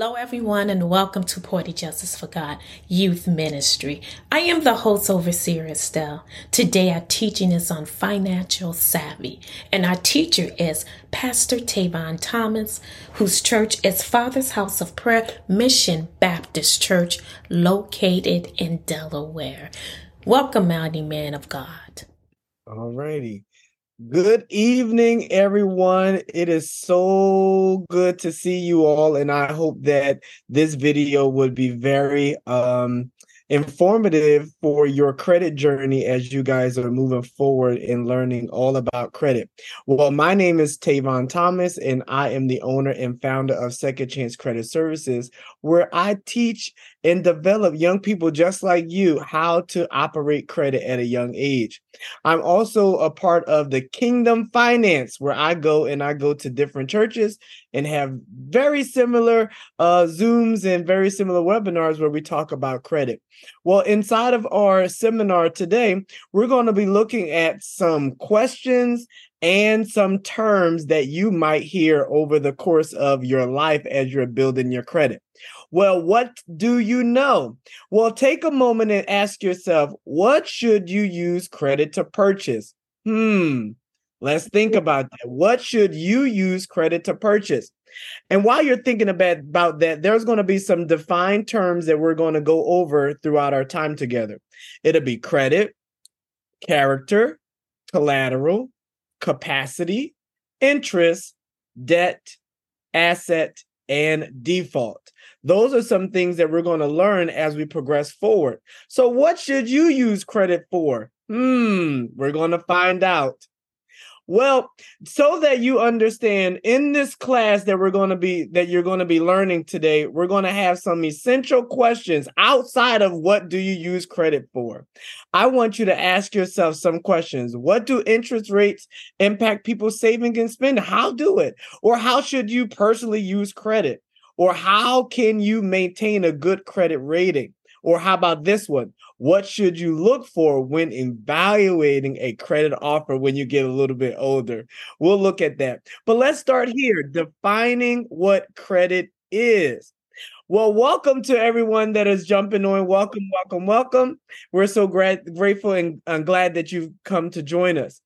Hello, everyone, and welcome to Poetic Justice for God Youth Ministry. I am the host, Overseer Estelle. Today, our teaching is on financial savvy, and our teacher is Pastor Tayvon Thomas, whose church is Father's House of Prayer Mission Baptist Church, located in Delaware. Welcome, mighty man of God. All righty. Good evening, everyone. It is so good to see you all, and I hope that this video would be very um, informative for your credit journey as you guys are moving forward in learning all about credit. Well, my name is Tayvon Thomas, and I am the owner and founder of Second Chance Credit Services, where I teach and develop young people just like you how to operate credit at a young age. I'm also a part of the Kingdom Finance, where I go and I go to different churches and have very similar uh, Zooms and very similar webinars where we talk about credit. Well, inside of our seminar today, we're going to be looking at some questions and some terms that you might hear over the course of your life as you're building your credit. Well, what do you know? Well, take a moment and ask yourself, what should you use credit to purchase? Hmm, let's think about that. What should you use credit to purchase? And while you're thinking about, about that, there's going to be some defined terms that we're going to go over throughout our time together. It'll be credit, character, collateral, capacity, interest, debt, asset, and default. Those are some things that we're going to learn as we progress forward. So, what should you use credit for? Hmm, we're going to find out. Well, so that you understand in this class that we're going to be that you're going to be learning today, we're going to have some essential questions outside of what do you use credit for. I want you to ask yourself some questions. What do interest rates impact people's saving and spending? How do it? Or how should you personally use credit? Or how can you maintain a good credit rating? Or how about this one? What should you look for when evaluating a credit offer when you get a little bit older? We'll look at that. But let's start here defining what credit is. Well, welcome to everyone that is jumping on. Welcome, welcome, welcome. We're so gra- grateful and I'm glad that you've come to join us.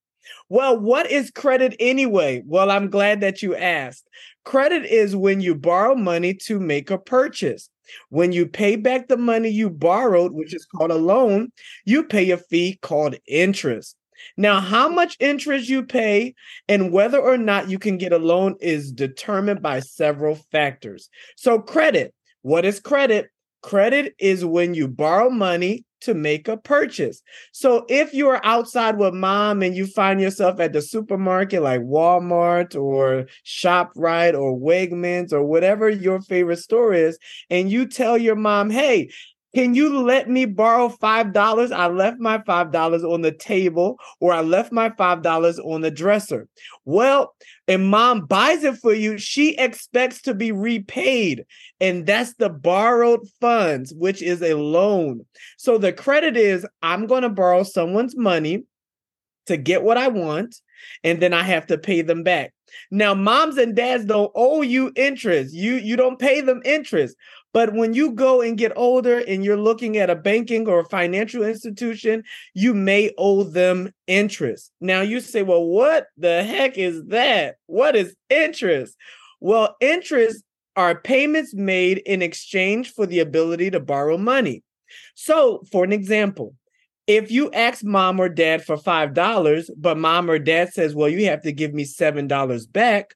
Well, what is credit anyway? Well, I'm glad that you asked. Credit is when you borrow money to make a purchase. When you pay back the money you borrowed, which is called a loan, you pay a fee called interest. Now, how much interest you pay and whether or not you can get a loan is determined by several factors. So, credit what is credit? Credit is when you borrow money to make a purchase. So if you are outside with mom and you find yourself at the supermarket like Walmart or ShopRite or Wegmans or whatever your favorite store is, and you tell your mom, hey, can you let me borrow $5? I left my $5 on the table or I left my $5 on the dresser. Well, and mom buys it for you, she expects to be repaid. And that's the borrowed funds, which is a loan. So the credit is I'm going to borrow someone's money to get what I want, and then I have to pay them back. Now, moms and dads don't owe you interest. You you don't pay them interest. But when you go and get older and you're looking at a banking or a financial institution, you may owe them interest. Now you say, well, what the heck is that? What is interest? Well, interest are payments made in exchange for the ability to borrow money. So, for an example, if you ask mom or dad for $5, but mom or dad says, well, you have to give me $7 back,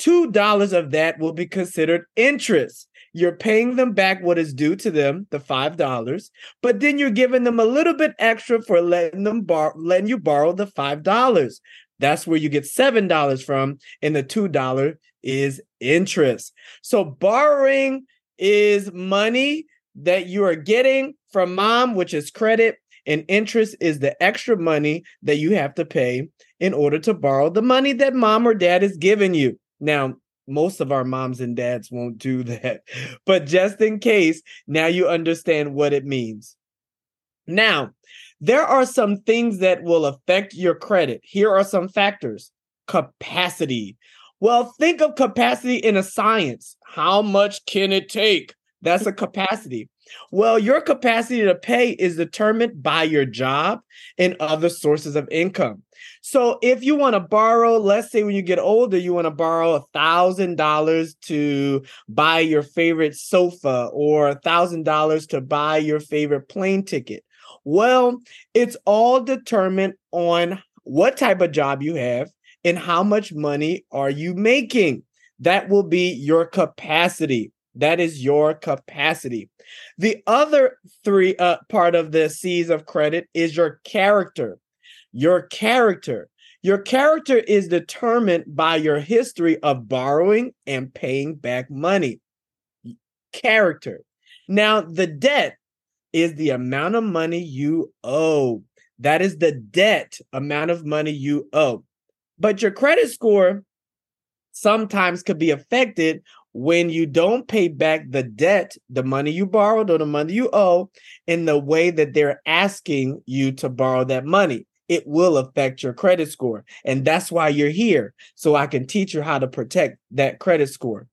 $2 of that will be considered interest. You're paying them back what is due to them, the five dollars, but then you're giving them a little bit extra for letting them bar- letting you borrow the five dollars. That's where you get seven dollars from, and the two dollar is interest. So borrowing is money that you are getting from mom, which is credit, and interest is the extra money that you have to pay in order to borrow the money that mom or dad is giving you. Now, most of our moms and dads won't do that. But just in case, now you understand what it means. Now, there are some things that will affect your credit. Here are some factors capacity. Well, think of capacity in a science. How much can it take? That's a capacity. Well, your capacity to pay is determined by your job and other sources of income. So if you want to borrow, let's say when you get older, you want to borrow a thousand dollars to buy your favorite sofa or a thousand dollars to buy your favorite plane ticket. Well, it's all determined on what type of job you have and how much money are you making. That will be your capacity. That is your capacity. The other three uh, part of the C's of credit is your character. Your character. Your character is determined by your history of borrowing and paying back money. Character. Now, the debt is the amount of money you owe. That is the debt amount of money you owe. But your credit score sometimes could be affected when you don't pay back the debt, the money you borrowed or the money you owe, in the way that they're asking you to borrow that money. It will affect your credit score. And that's why you're here. So I can teach you how to protect that credit score.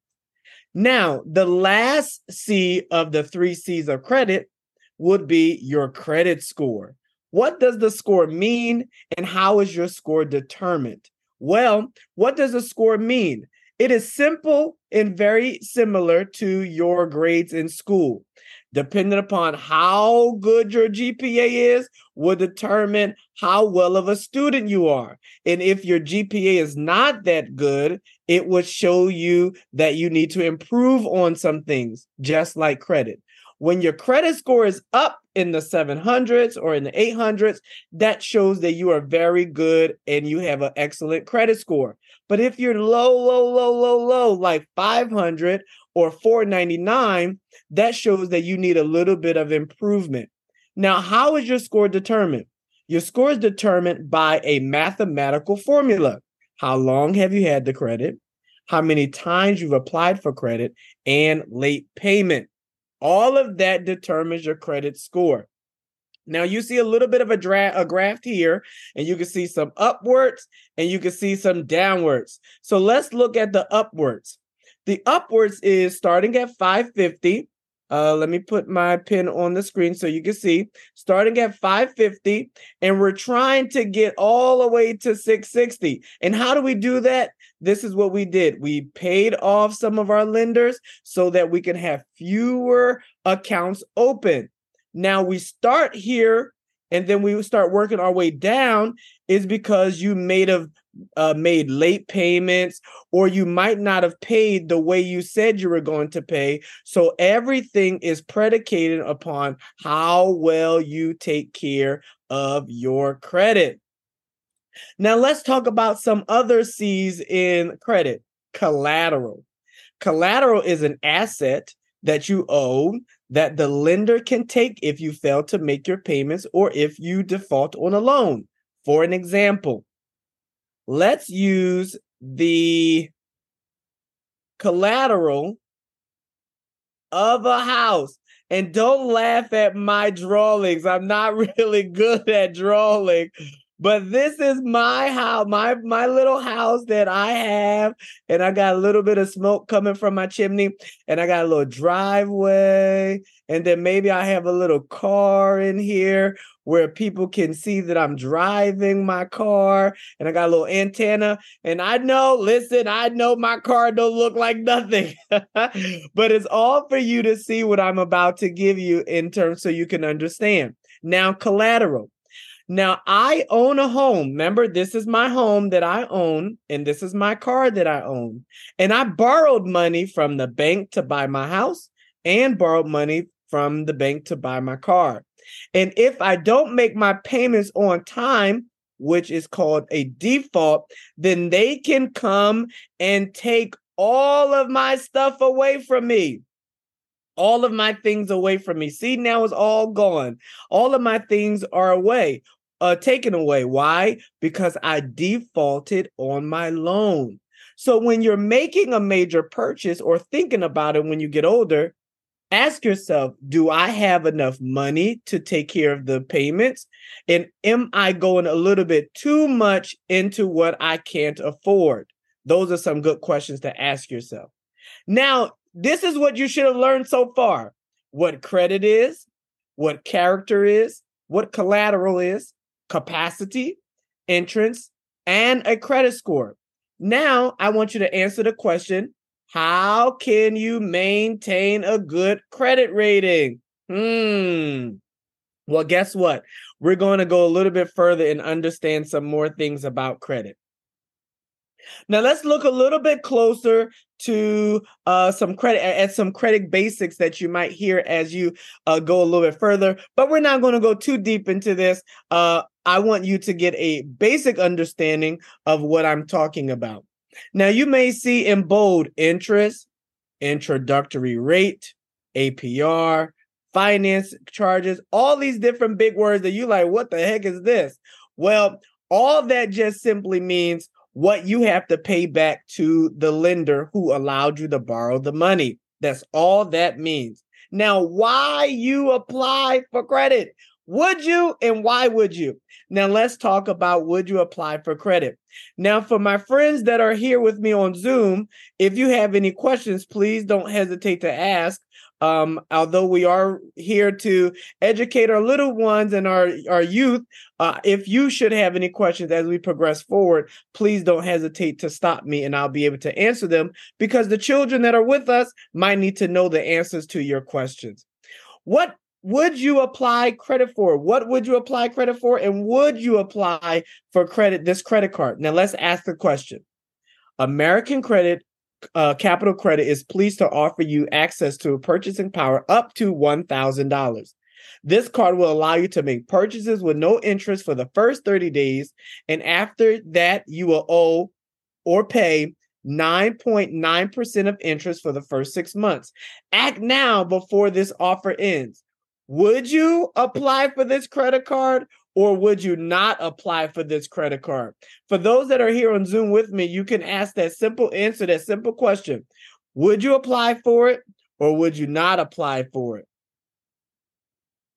Now, the last C of the three C's of credit would be your credit score. What does the score mean and how is your score determined? Well, what does a score mean? It is simple and very similar to your grades in school. Depending upon how good your GPA is, will determine how well of a student you are. And if your GPA is not that good, it would show you that you need to improve on some things, just like credit. When your credit score is up in the 700s or in the 800s, that shows that you are very good and you have an excellent credit score. But if you're low, low, low, low, low, like 500 or 499, that shows that you need a little bit of improvement. Now, how is your score determined? Your score is determined by a mathematical formula. How long have you had the credit? How many times you've applied for credit and late payment. All of that determines your credit score. Now you see a little bit of a, dra- a graph here, and you can see some upwards and you can see some downwards. So let's look at the upwards. The upwards is starting at 550. Uh, let me put my pin on the screen so you can see. Starting at 550, and we're trying to get all the way to 660. And how do we do that? this is what we did. We paid off some of our lenders so that we can have fewer accounts open. Now we start here and then we start working our way down is because you made have uh, made late payments or you might not have paid the way you said you were going to pay so everything is predicated upon how well you take care of your credit now let's talk about some other C's in credit. Collateral. Collateral is an asset that you own that the lender can take if you fail to make your payments or if you default on a loan. For an example, let's use the collateral of a house. And don't laugh at my drawings. I'm not really good at drawing, but this is my house, my my little house that I have, and I got a little bit of smoke coming from my chimney, and I got a little driveway, and then maybe I have a little car in here where people can see that I'm driving my car, and I got a little antenna. And I know, listen, I know my car don't look like nothing, but it's all for you to see what I'm about to give you in terms so you can understand. Now, collateral. Now, I own a home. Remember, this is my home that I own, and this is my car that I own. And I borrowed money from the bank to buy my house and borrowed money from the bank to buy my car. And if I don't make my payments on time, which is called a default, then they can come and take all of my stuff away from me all of my things away from me. See, now it's all gone. All of my things are away uh, taken away. Why? Because I defaulted on my loan. So when you're making a major purchase or thinking about it when you get older, ask yourself do I have enough money to take care of the payments? And am I going a little bit too much into what I can't afford? Those are some good questions to ask yourself. Now, this is what you should have learned so far what credit is, what character is, what collateral is, capacity, entrance, and a credit score. Now, I want you to answer the question how can you maintain a good credit rating? Hmm. Well, guess what? We're going to go a little bit further and understand some more things about credit. Now let's look a little bit closer to uh, some credit at some credit basics that you might hear as you uh, go a little bit further. But we're not going to go too deep into this. Uh, I want you to get a basic understanding of what I'm talking about. Now you may see in bold interest, introductory rate, APR, finance charges, all these different big words that you like, what the heck is this? Well, all that just simply means what you have to pay back to the lender who allowed you to borrow the money. That's all that means. Now, why you apply for credit? Would you and why would you? Now, let's talk about would you apply for credit? Now, for my friends that are here with me on Zoom, if you have any questions, please don't hesitate to ask. Um, although we are here to educate our little ones and our, our youth, uh, if you should have any questions as we progress forward, please don't hesitate to stop me and I'll be able to answer them because the children that are with us might need to know the answers to your questions. What would you apply credit for? What would you apply credit for? And would you apply for credit this credit card? Now let's ask the question. American Credit uh, Capital Credit is pleased to offer you access to a purchasing power up to $1,000. This card will allow you to make purchases with no interest for the first 30 days. And after that, you will owe or pay 9.9% of interest for the first six months. Act now before this offer ends. Would you apply for this credit card or would you not apply for this credit card? For those that are here on Zoom with me, you can ask that simple answer, that simple question. Would you apply for it or would you not apply for it?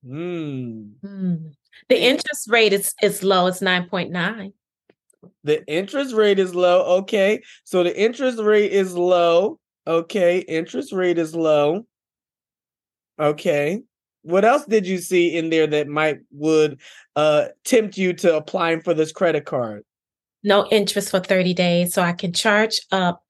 Hmm. hmm. The interest rate is, is low, it's 9.9. The interest rate is low. Okay. So the interest rate is low. Okay. Interest rate is low. Okay what else did you see in there that might would uh tempt you to applying for this credit card? No interest for 30 days. So I can charge up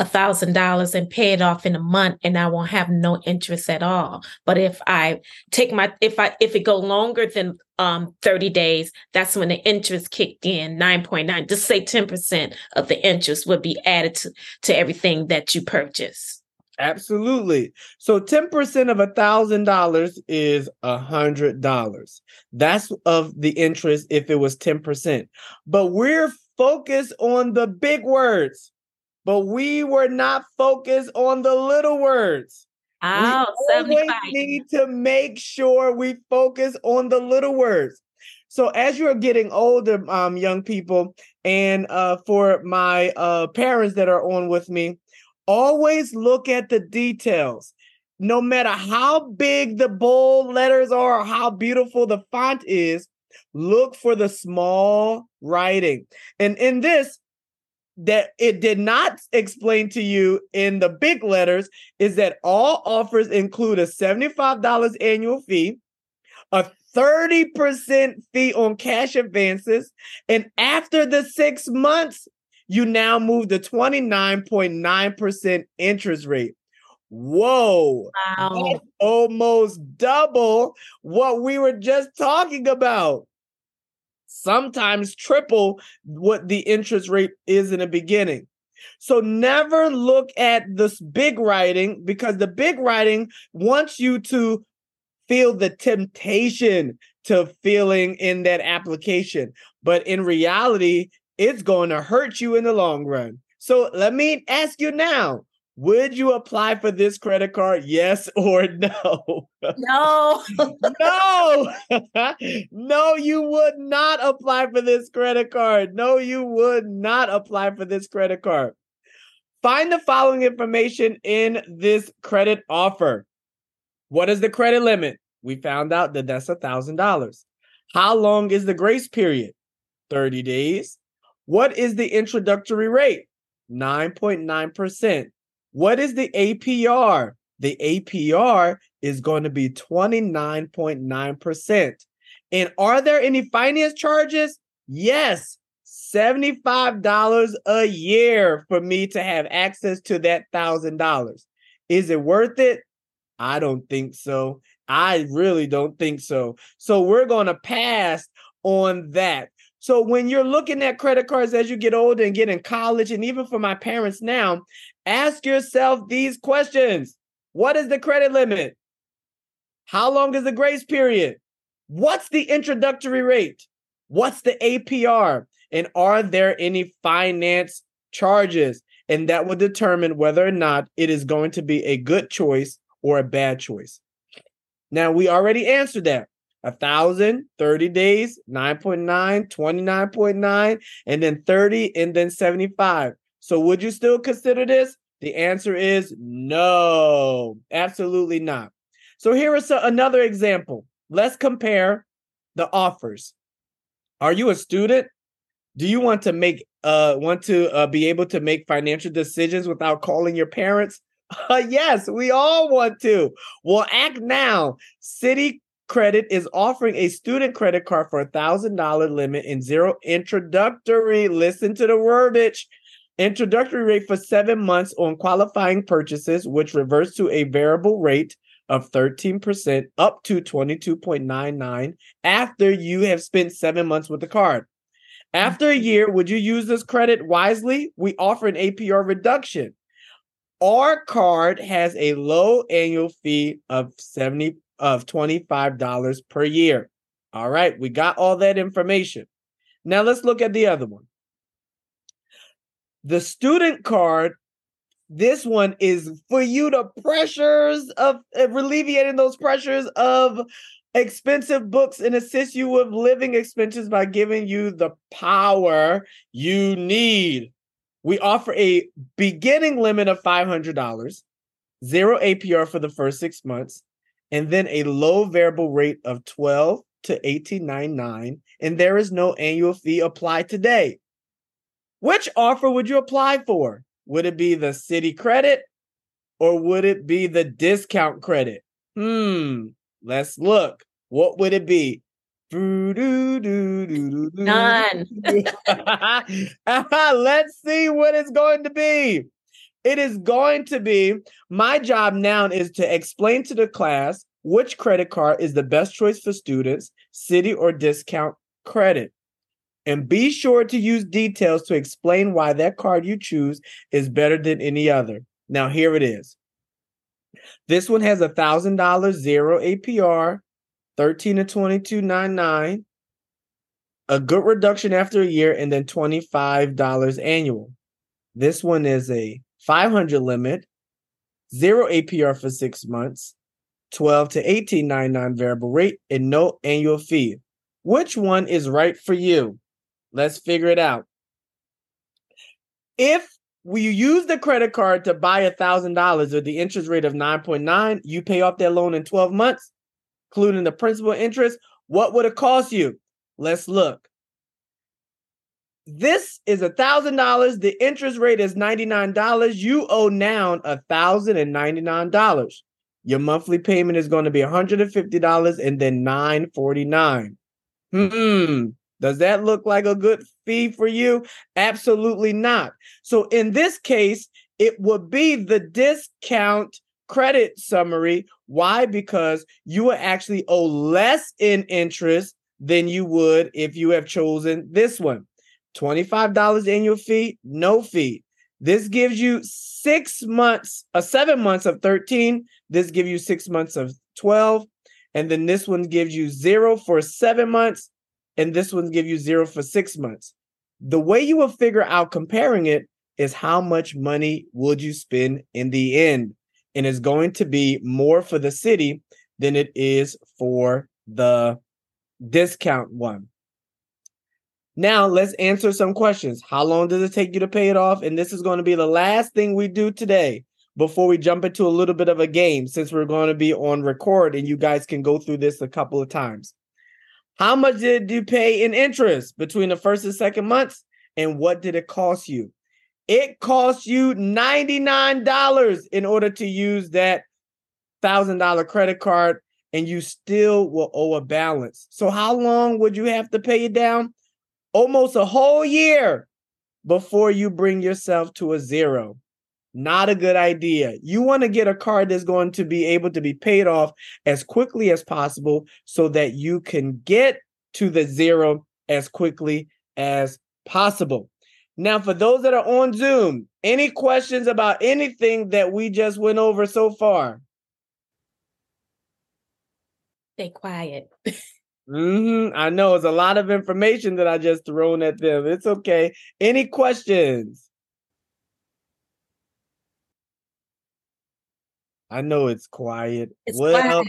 a thousand dollars and pay it off in a month and I won't have no interest at all. But if I take my if I if it go longer than um 30 days, that's when the interest kicked in 9.9. Just say 10% of the interest would be added to, to everything that you purchase. Absolutely. So 10% of a thousand dollars is a hundred dollars. That's of the interest if it was 10%. But we're focused on the big words, but we were not focused on the little words. Oh, we always need to make sure we focus on the little words. So as you're getting older, um, young people, and uh, for my uh, parents that are on with me, Always look at the details. No matter how big the bold letters are or how beautiful the font is, look for the small writing. And in this, that it did not explain to you in the big letters is that all offers include a $75 annual fee, a 30% fee on cash advances, and after the six months, you now move the 29.9% interest rate. Whoa. Wow. Almost double what we were just talking about. Sometimes triple what the interest rate is in the beginning. So never look at this big writing because the big writing wants you to feel the temptation to feeling in that application. But in reality, it's going to hurt you in the long run. So let me ask you now would you apply for this credit card? Yes or no? No. no. no, you would not apply for this credit card. No, you would not apply for this credit card. Find the following information in this credit offer. What is the credit limit? We found out that that's a $1,000. How long is the grace period? 30 days. What is the introductory rate? 9.9%. What is the APR? The APR is going to be 29.9%. And are there any finance charges? Yes, $75 a year for me to have access to that $1,000. Is it worth it? I don't think so. I really don't think so. So we're going to pass on that. So when you're looking at credit cards as you get older and get in college, and even for my parents now, ask yourself these questions What is the credit limit? How long is the grace period? What's the introductory rate? What's the APR? And are there any finance charges? And that will determine whether or not it is going to be a good choice or a bad choice. Now, we already answered that. A thousand, 30 days, 9.9, 29.9, and then 30, and then 75. So, would you still consider this? The answer is no, absolutely not. So, here is a, another example. Let's compare the offers. Are you a student? Do you want to make uh want to uh, be able to make financial decisions without calling your parents? Uh, yes, we all want to. Well, act now. Citi Credit is offering a student credit card for a thousand dollar limit and zero introductory. Listen to the verbiage. Introductory rate for seven months on qualifying purchases, which reverts to a variable rate of 13% up to 22.99 after you have spent seven months with the card. After a year, would you use this credit wisely? We offer an APR reduction. Our card has a low annual fee of 70 of $25 per year. All right, we got all that information. Now let's look at the other one. The student card, this one is for you the pressures of uh, alleviating those pressures of expensive books and assist you with living expenses by giving you the power you need. We offer a beginning limit of $500, zero APR for the first six months, and then a low variable rate of 12 to 18.99, and there is no annual fee applied today. Which offer would you apply for? Would it be the Citi credit or would it be the discount credit? Hmm, Let's look. What would it be? None. Let's see what it's going to be. It is going to be my job now is to explain to the class which credit card is the best choice for students, Citi or discount credit. And be sure to use details to explain why that card you choose is better than any other. Now, here it is. This one has a thousand dollars zero APR, 13 to 22.99, a good reduction after a year, and then $25 annual. This one is a 500 limit, zero APR for six months, 12 to 18.99 variable rate, and no annual fee. Which one is right for you? Let's figure it out. If we use the credit card to buy a thousand dollars with the interest rate of 9.9, you pay off that loan in 12 months, including the principal interest. What would it cost you? Let's look. This is a thousand dollars. The interest rate is $99. You owe now a thousand and ninety-nine dollars. Your monthly payment is going to be $150 and then 949. Hmm. Does that look like a good fee for you? Absolutely not. So in this case, it would be the discount credit summary. Why? Because you will actually owe less in interest than you would if you have chosen this one. $25 annual fee, no fee. This gives you six months, a uh, seven months of 13. This gives you six months of 12. And then this one gives you zero for seven months. And this one gives you zero for six months. The way you will figure out comparing it is how much money would you spend in the end? And it's going to be more for the Citi than it is for the discount one. Now let's answer some questions. How long does it take you to pay it off? And this is going to be the last thing we do today before we jump into a little bit of a game since we're going to be on record and you guys can go through this a couple of times. How much did you pay in interest between the first and second months? And what did it cost you? It cost you $99 in order to use that $1,000 credit card, and you still will owe a balance. So, how long would you have to pay it down? Almost a whole year before you bring yourself to a zero. Not a good idea. You want to get a card that's going to be able to be paid off as quickly as possible so that you can get to the zero as quickly as possible. Now, for those that are on Zoom, any questions about anything that we just went over so far? Stay quiet. mm-hmm. I know it's a lot of information that I just thrown at them. It's okay. Any questions? I know it's quiet. It's well, quiet.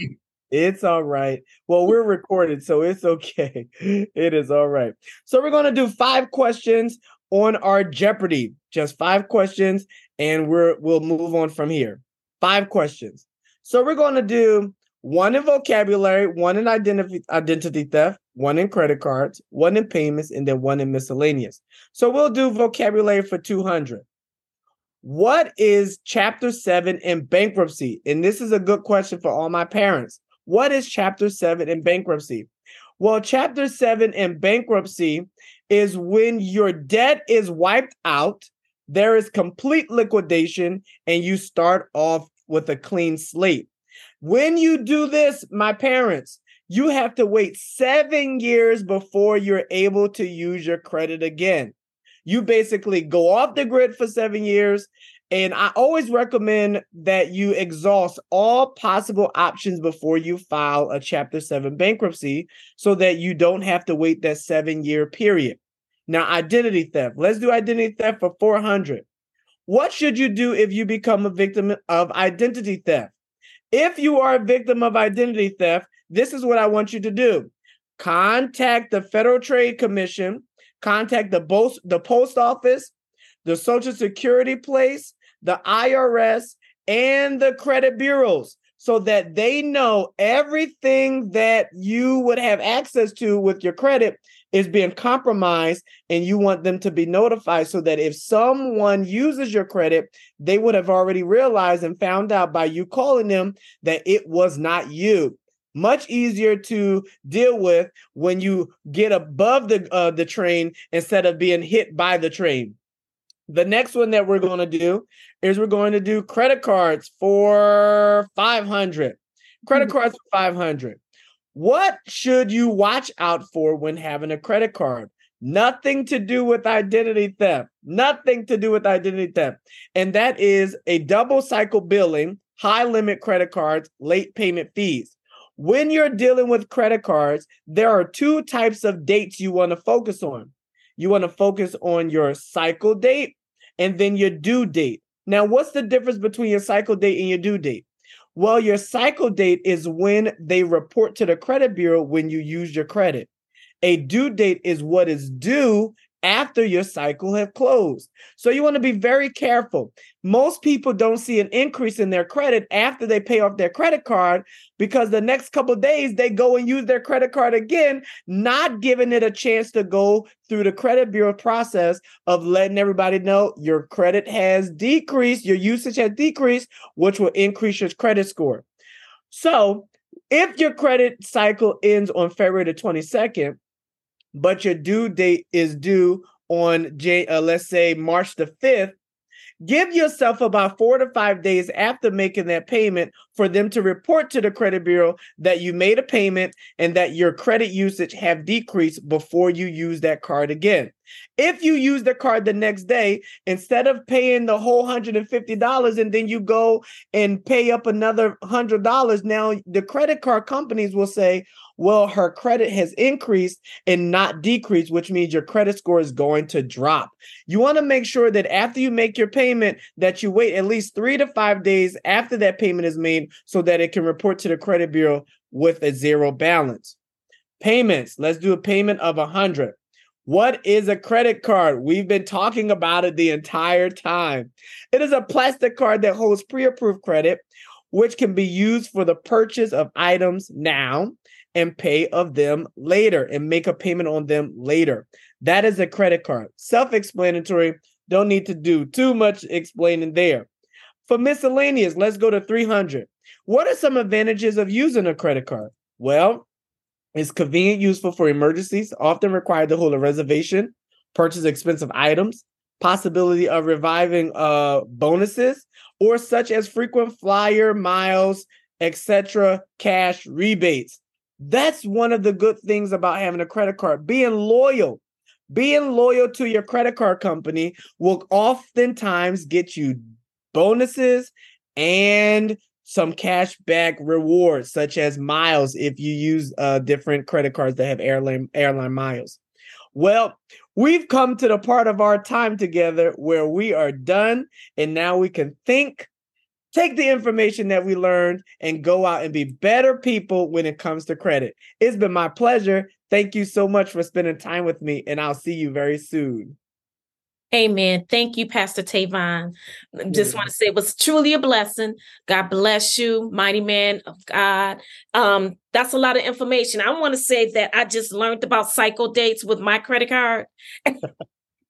it's all right. Well, we're recorded, so it's okay. It is all right. So we're going to do five questions on our Jeopardy. Just five questions, and we're we'll move on from here. Five questions. So we're going to do one in vocabulary, one in identity identity theft, one in credit cards, one in payments, and then one in miscellaneous. So we'll do vocabulary for 200. What is chapter 7 in bankruptcy? And this is a good question for all my parents. What is chapter 7 in bankruptcy? Well, chapter 7 in bankruptcy is when your debt is wiped out, there is complete liquidation, and you start off with a clean slate. When you do this, my parents, you have to wait seven years before you're able to use your credit again. You basically go off the grid for seven years. And I always recommend that you exhaust all possible options before you file a Chapter 7 bankruptcy so that you don't have to wait that seven year period. Now, identity theft. Let's do identity theft for 400. What should you do if you become a victim of identity theft? If you are a victim of identity theft, this is what I want you to do. Contact the Federal Trade Commission, contact the, post, the post office, the Social Security place, the IRS, and the credit bureaus so that they know everything that you would have access to with your credit is being compromised and you want them to be notified so that if someone uses your credit, they would have already realized and found out by you calling them that it was not you. Much easier to deal with when you get above the uh, the train instead of being hit by the train. The next one that we're going to do is we're going to do credit cards for 500. Credit mm-hmm. cards for 500. What should you watch out for when having a credit card? Nothing to do with identity theft. Nothing to do with identity theft. And that is a double cycle billing, high limit credit cards, late payment fees. When you're dealing with credit cards, there are two types of dates you want to focus on. You want to focus on your cycle date and then your due date. Now, what's the difference between your cycle date and your due date? Well, your cycle date is when they report to the credit bureau when you use your credit. A due date is what is due after your cycle have closed. So you want to be very careful. Most people don't see an increase in their credit after they pay off their credit card because the next couple days they go and use their credit card again, not giving it a chance to go through the credit bureau process of letting everybody know your credit has decreased, your usage has decreased, which will increase your credit score. So, if your credit cycle ends on February the 22nd, but your due date is due on J, uh, let's say March the 5th, give yourself about four to five days after making that payment for them to report to the credit bureau that you made a payment and that your credit usage have decreased before you use that card again. If you use the card the next day, instead of paying the whole $150 and then you go and pay up another $100, now the credit card companies will say, well, her credit has increased and not decreased, which means your credit score is going to drop. You want to make sure that after you make your payment, that you wait at least three to five days after that payment is made so that it can report to the credit bureau with a zero balance. Payments. Let's do a payment of a hundred. What is a credit card? We've been talking about it the entire time. It is a plastic card that holds pre approved credit, which can be used for the purchase of items now and pay of them later and make a payment on them later. That is a credit card. Self explanatory. Don't need to do too much explaining there. For miscellaneous, let's go to 300. What are some advantages of using a credit card? Well, it's convenient, useful for emergencies, often required to hold a reservation, purchase expensive items, possibility of reviving uh, bonuses, or such as frequent flyer miles, etc., cash rebates. That's one of the good things about having a credit card. Being loyal, being loyal to your credit card company will oftentimes get you bonuses and some cash back rewards, such as miles if you use uh, different credit cards that have airline airline miles. Well, we've come to the part of our time together where we are done, and now we can think, take the information that we learned, and go out and be better people when it comes to credit. It's been my pleasure. Thank you so much for spending time with me, and I'll see you very soon. Amen. Thank you, Pastor Tayvon. Just want to say it was truly a blessing. God bless you, mighty man of God. Um, that's a lot of information. I want to say that I just learned about cycle dates with my credit card.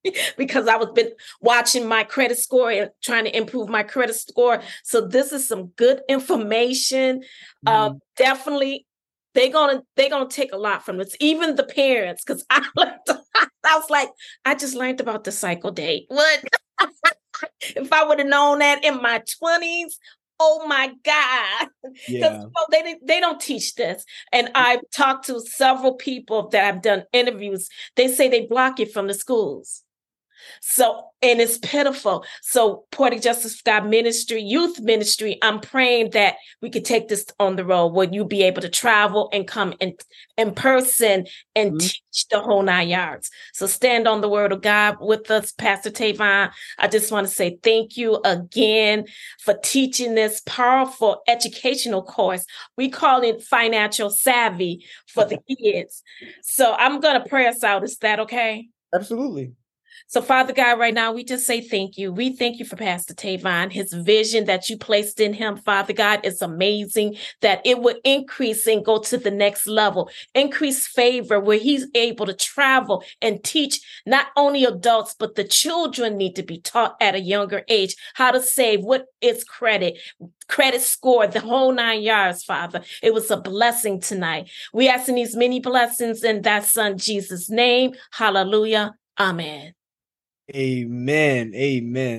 because I was been watching my credit score and trying to improve my credit score. So this is some good information. Uh, mm-hmm. Uh, definitely they're gonna they're gonna take a lot from this even the parents because i learned, i was like i just learned about the cycle date what if i would have known that in my 20s oh my god yeah. they, they don't teach this and i've talked to several people that i've done interviews they say they block it from the schools so, and it's pitiful. So, Poetic Justice for God Ministry, youth ministry, I'm praying that we could take this on the road where you be able to travel and come in, in person and mm-hmm. teach the whole nine yards. So, stand on the word of God with us, Pastor Tayvon. I just want to say thank you again for teaching this powerful educational course. We call it Financial Savvy for the kids. So, I'm going to pray us out. Is that okay? Absolutely. So, Father God, right now, we just say thank you. We thank you for Pastor Tayvon. His vision that you placed in him, Father God, is amazing, that it would increase and go to the next level, increase favor where he's able to travel and teach not only adults, but the children need to be taught at a younger age how to save, what is credit, credit score, the whole nine yards, Father. It was a blessing tonight. We ask in these many blessings in that son Jesus' name. Hallelujah. Amen. Amen. Amen.